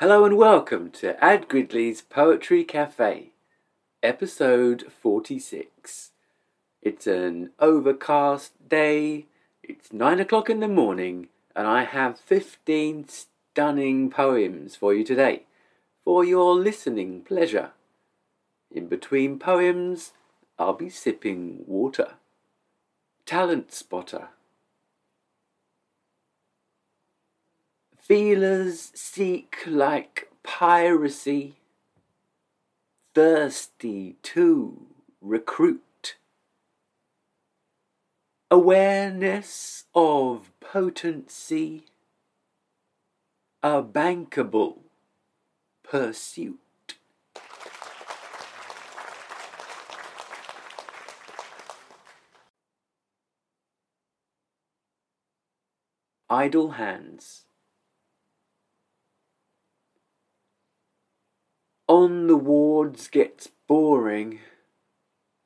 Hello and welcome to Ad Gridley's Poetry Cafe, episode 46. It's an overcast day, it's 9 o'clock in the morning, and I have 15 stunning poems for you today, for your listening pleasure. In between poems, I'll be sipping water. Talent Spotter. Feelers seek like piracy, thirsty to recruit. Awareness of potency, a bankable pursuit. Idle hands. On the wards gets boring.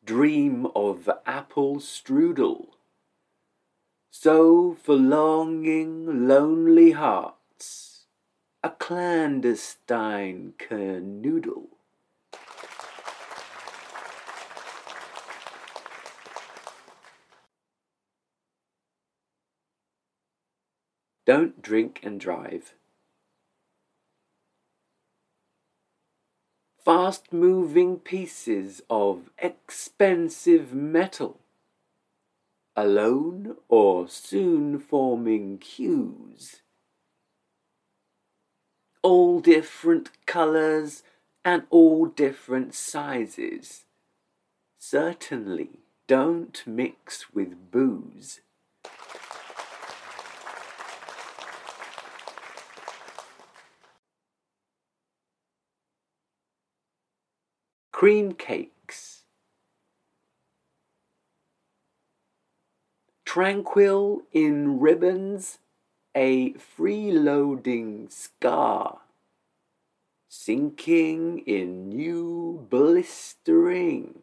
Dream of apple strudel. So for longing, lonely hearts, a clandestine canoodle. Don't drink and drive. Fast moving pieces of expensive metal, alone or soon forming queues. All different colours and all different sizes. Certainly don't mix with booze. Cream cakes. Tranquil in ribbons, a freeloading scar. Sinking in new blistering.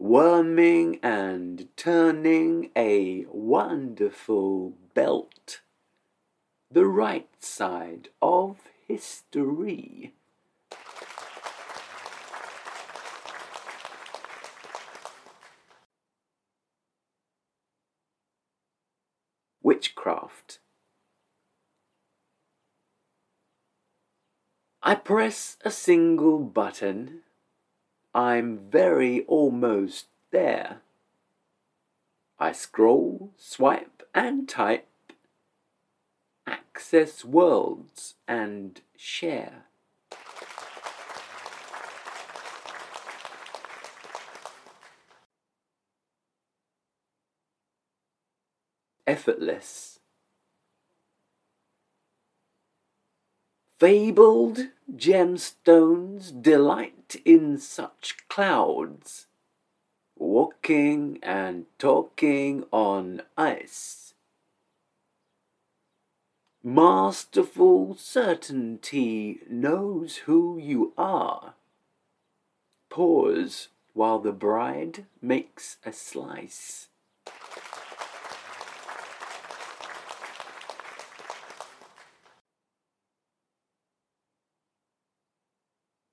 Worming and turning a wonderful belt. The right side of history. Witchcraft. I press a single button. I'm very almost there. I scroll, swipe, and type. Access worlds and share. Effortless. Fabled gemstones delight in such clouds, walking and talking on ice. Masterful certainty knows who you are. Pause while the bride makes a slice.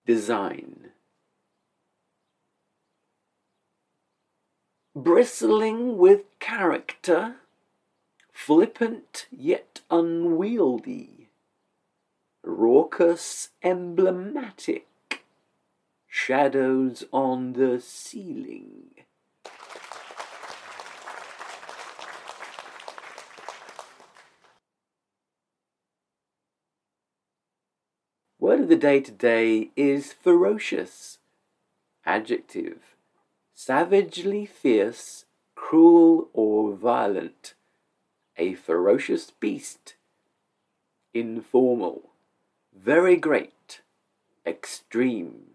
Design. Bristling with character, flippant yet unwieldy, raucous emblematic, shadows on the ceiling. Word of the day today is ferocious. Adjective. Savagely fierce, cruel, or violent. A ferocious beast. Informal. Very great. Extreme.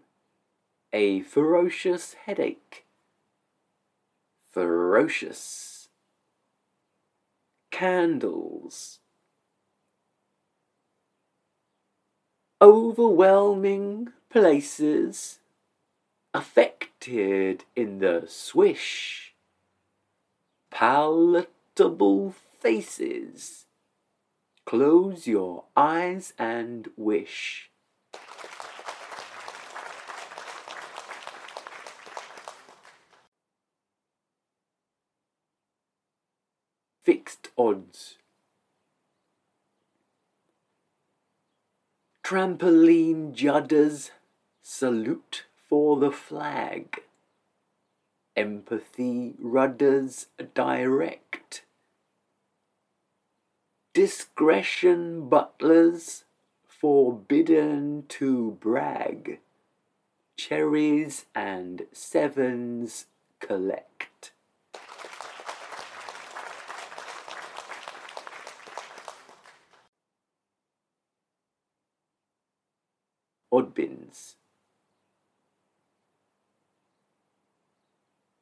A ferocious headache. Ferocious. Candles. Overwhelming places affected in the swish, palatable faces Close your eyes and wish. Fixed odds. Trampoline judders salute for the flag. Empathy rudders direct. Discretion butlers forbidden to brag. Cherries and sevens collect. Oddbins.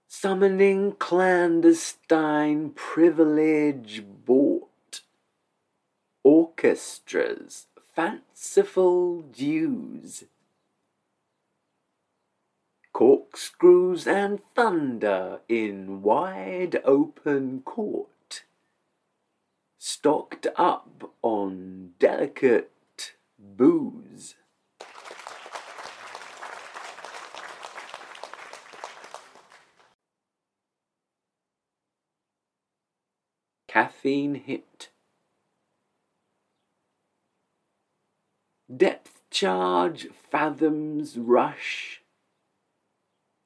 Summoning clandestine privilege bought. Orchestras, fanciful dues. Corkscrews and thunder in wide open court. Stocked up on delicate booze. Caffeine hit. Depth charge, fathoms rush.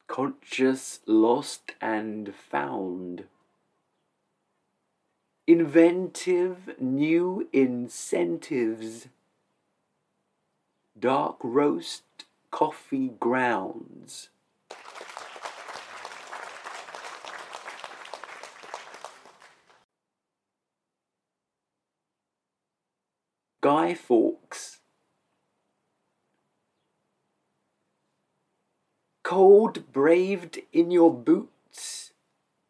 Conscious, lost, and found. Inventive, new incentives. Dark roast, coffee grounds. Guy Fawkes. Cold braved in your boots,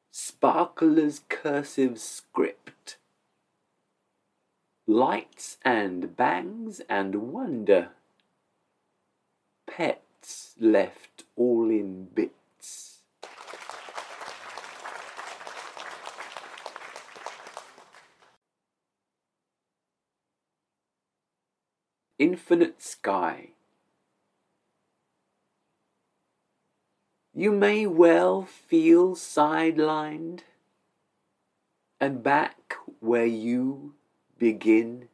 sparkler's cursive script. Lights and bangs and wonder. Pets left all in bits. Infinite sky. You may well feel sidelined and back where you begin,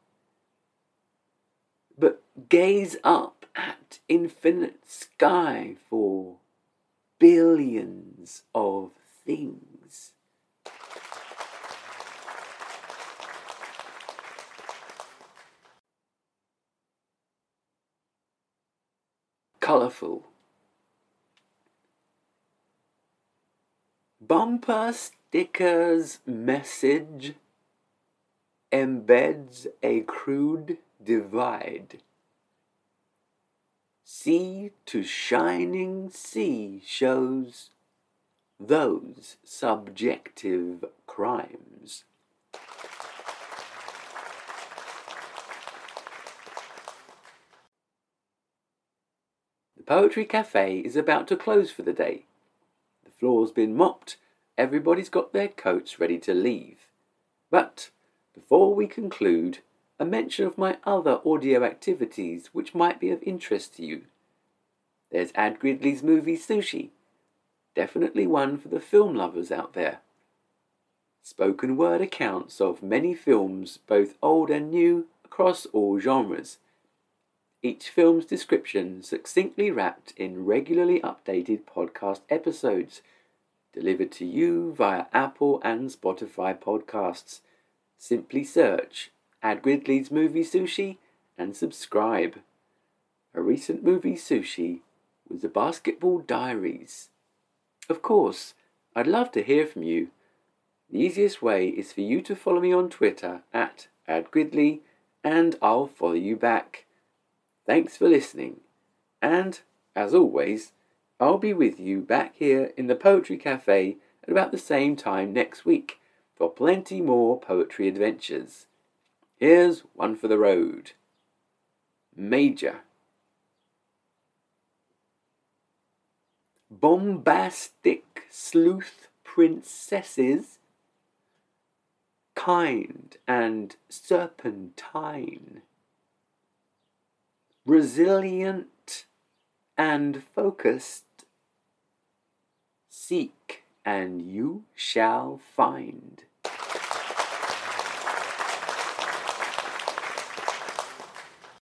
but gaze up at infinite sky for billions of things. Colourful. Bumper stickers message embeds a crude divide. Sea to shining sea shows those subjective crimes. The Poetry Cafe is about to close for the day. The floor's been mopped, everybody's got their coats ready to leave. But before we conclude, a mention of my other audio activities which might be of interest to you. There's Ad Gridley's movie Sushi, definitely one for the film lovers out there. Spoken word accounts of many films, both old and new, across all genres. Each film's description succinctly wrapped in regularly updated podcast episodes, delivered to you via Apple and Spotify podcasts. Simply search Ad Gridley's Movie Sushi and subscribe. A recent movie sushi was The Basketball Diaries. Of course, I'd love to hear from you. The easiest way is for you to follow me on Twitter at Ad Gridley and I'll follow you back. Thanks for listening, and as always, I'll be with you back here in the Poetry Cafe at about the same time next week for plenty more poetry adventures. Here's one for the road. Major. Bombastic sleuth princesses kind and serpentine, resilient and focused. Seek and you shall find.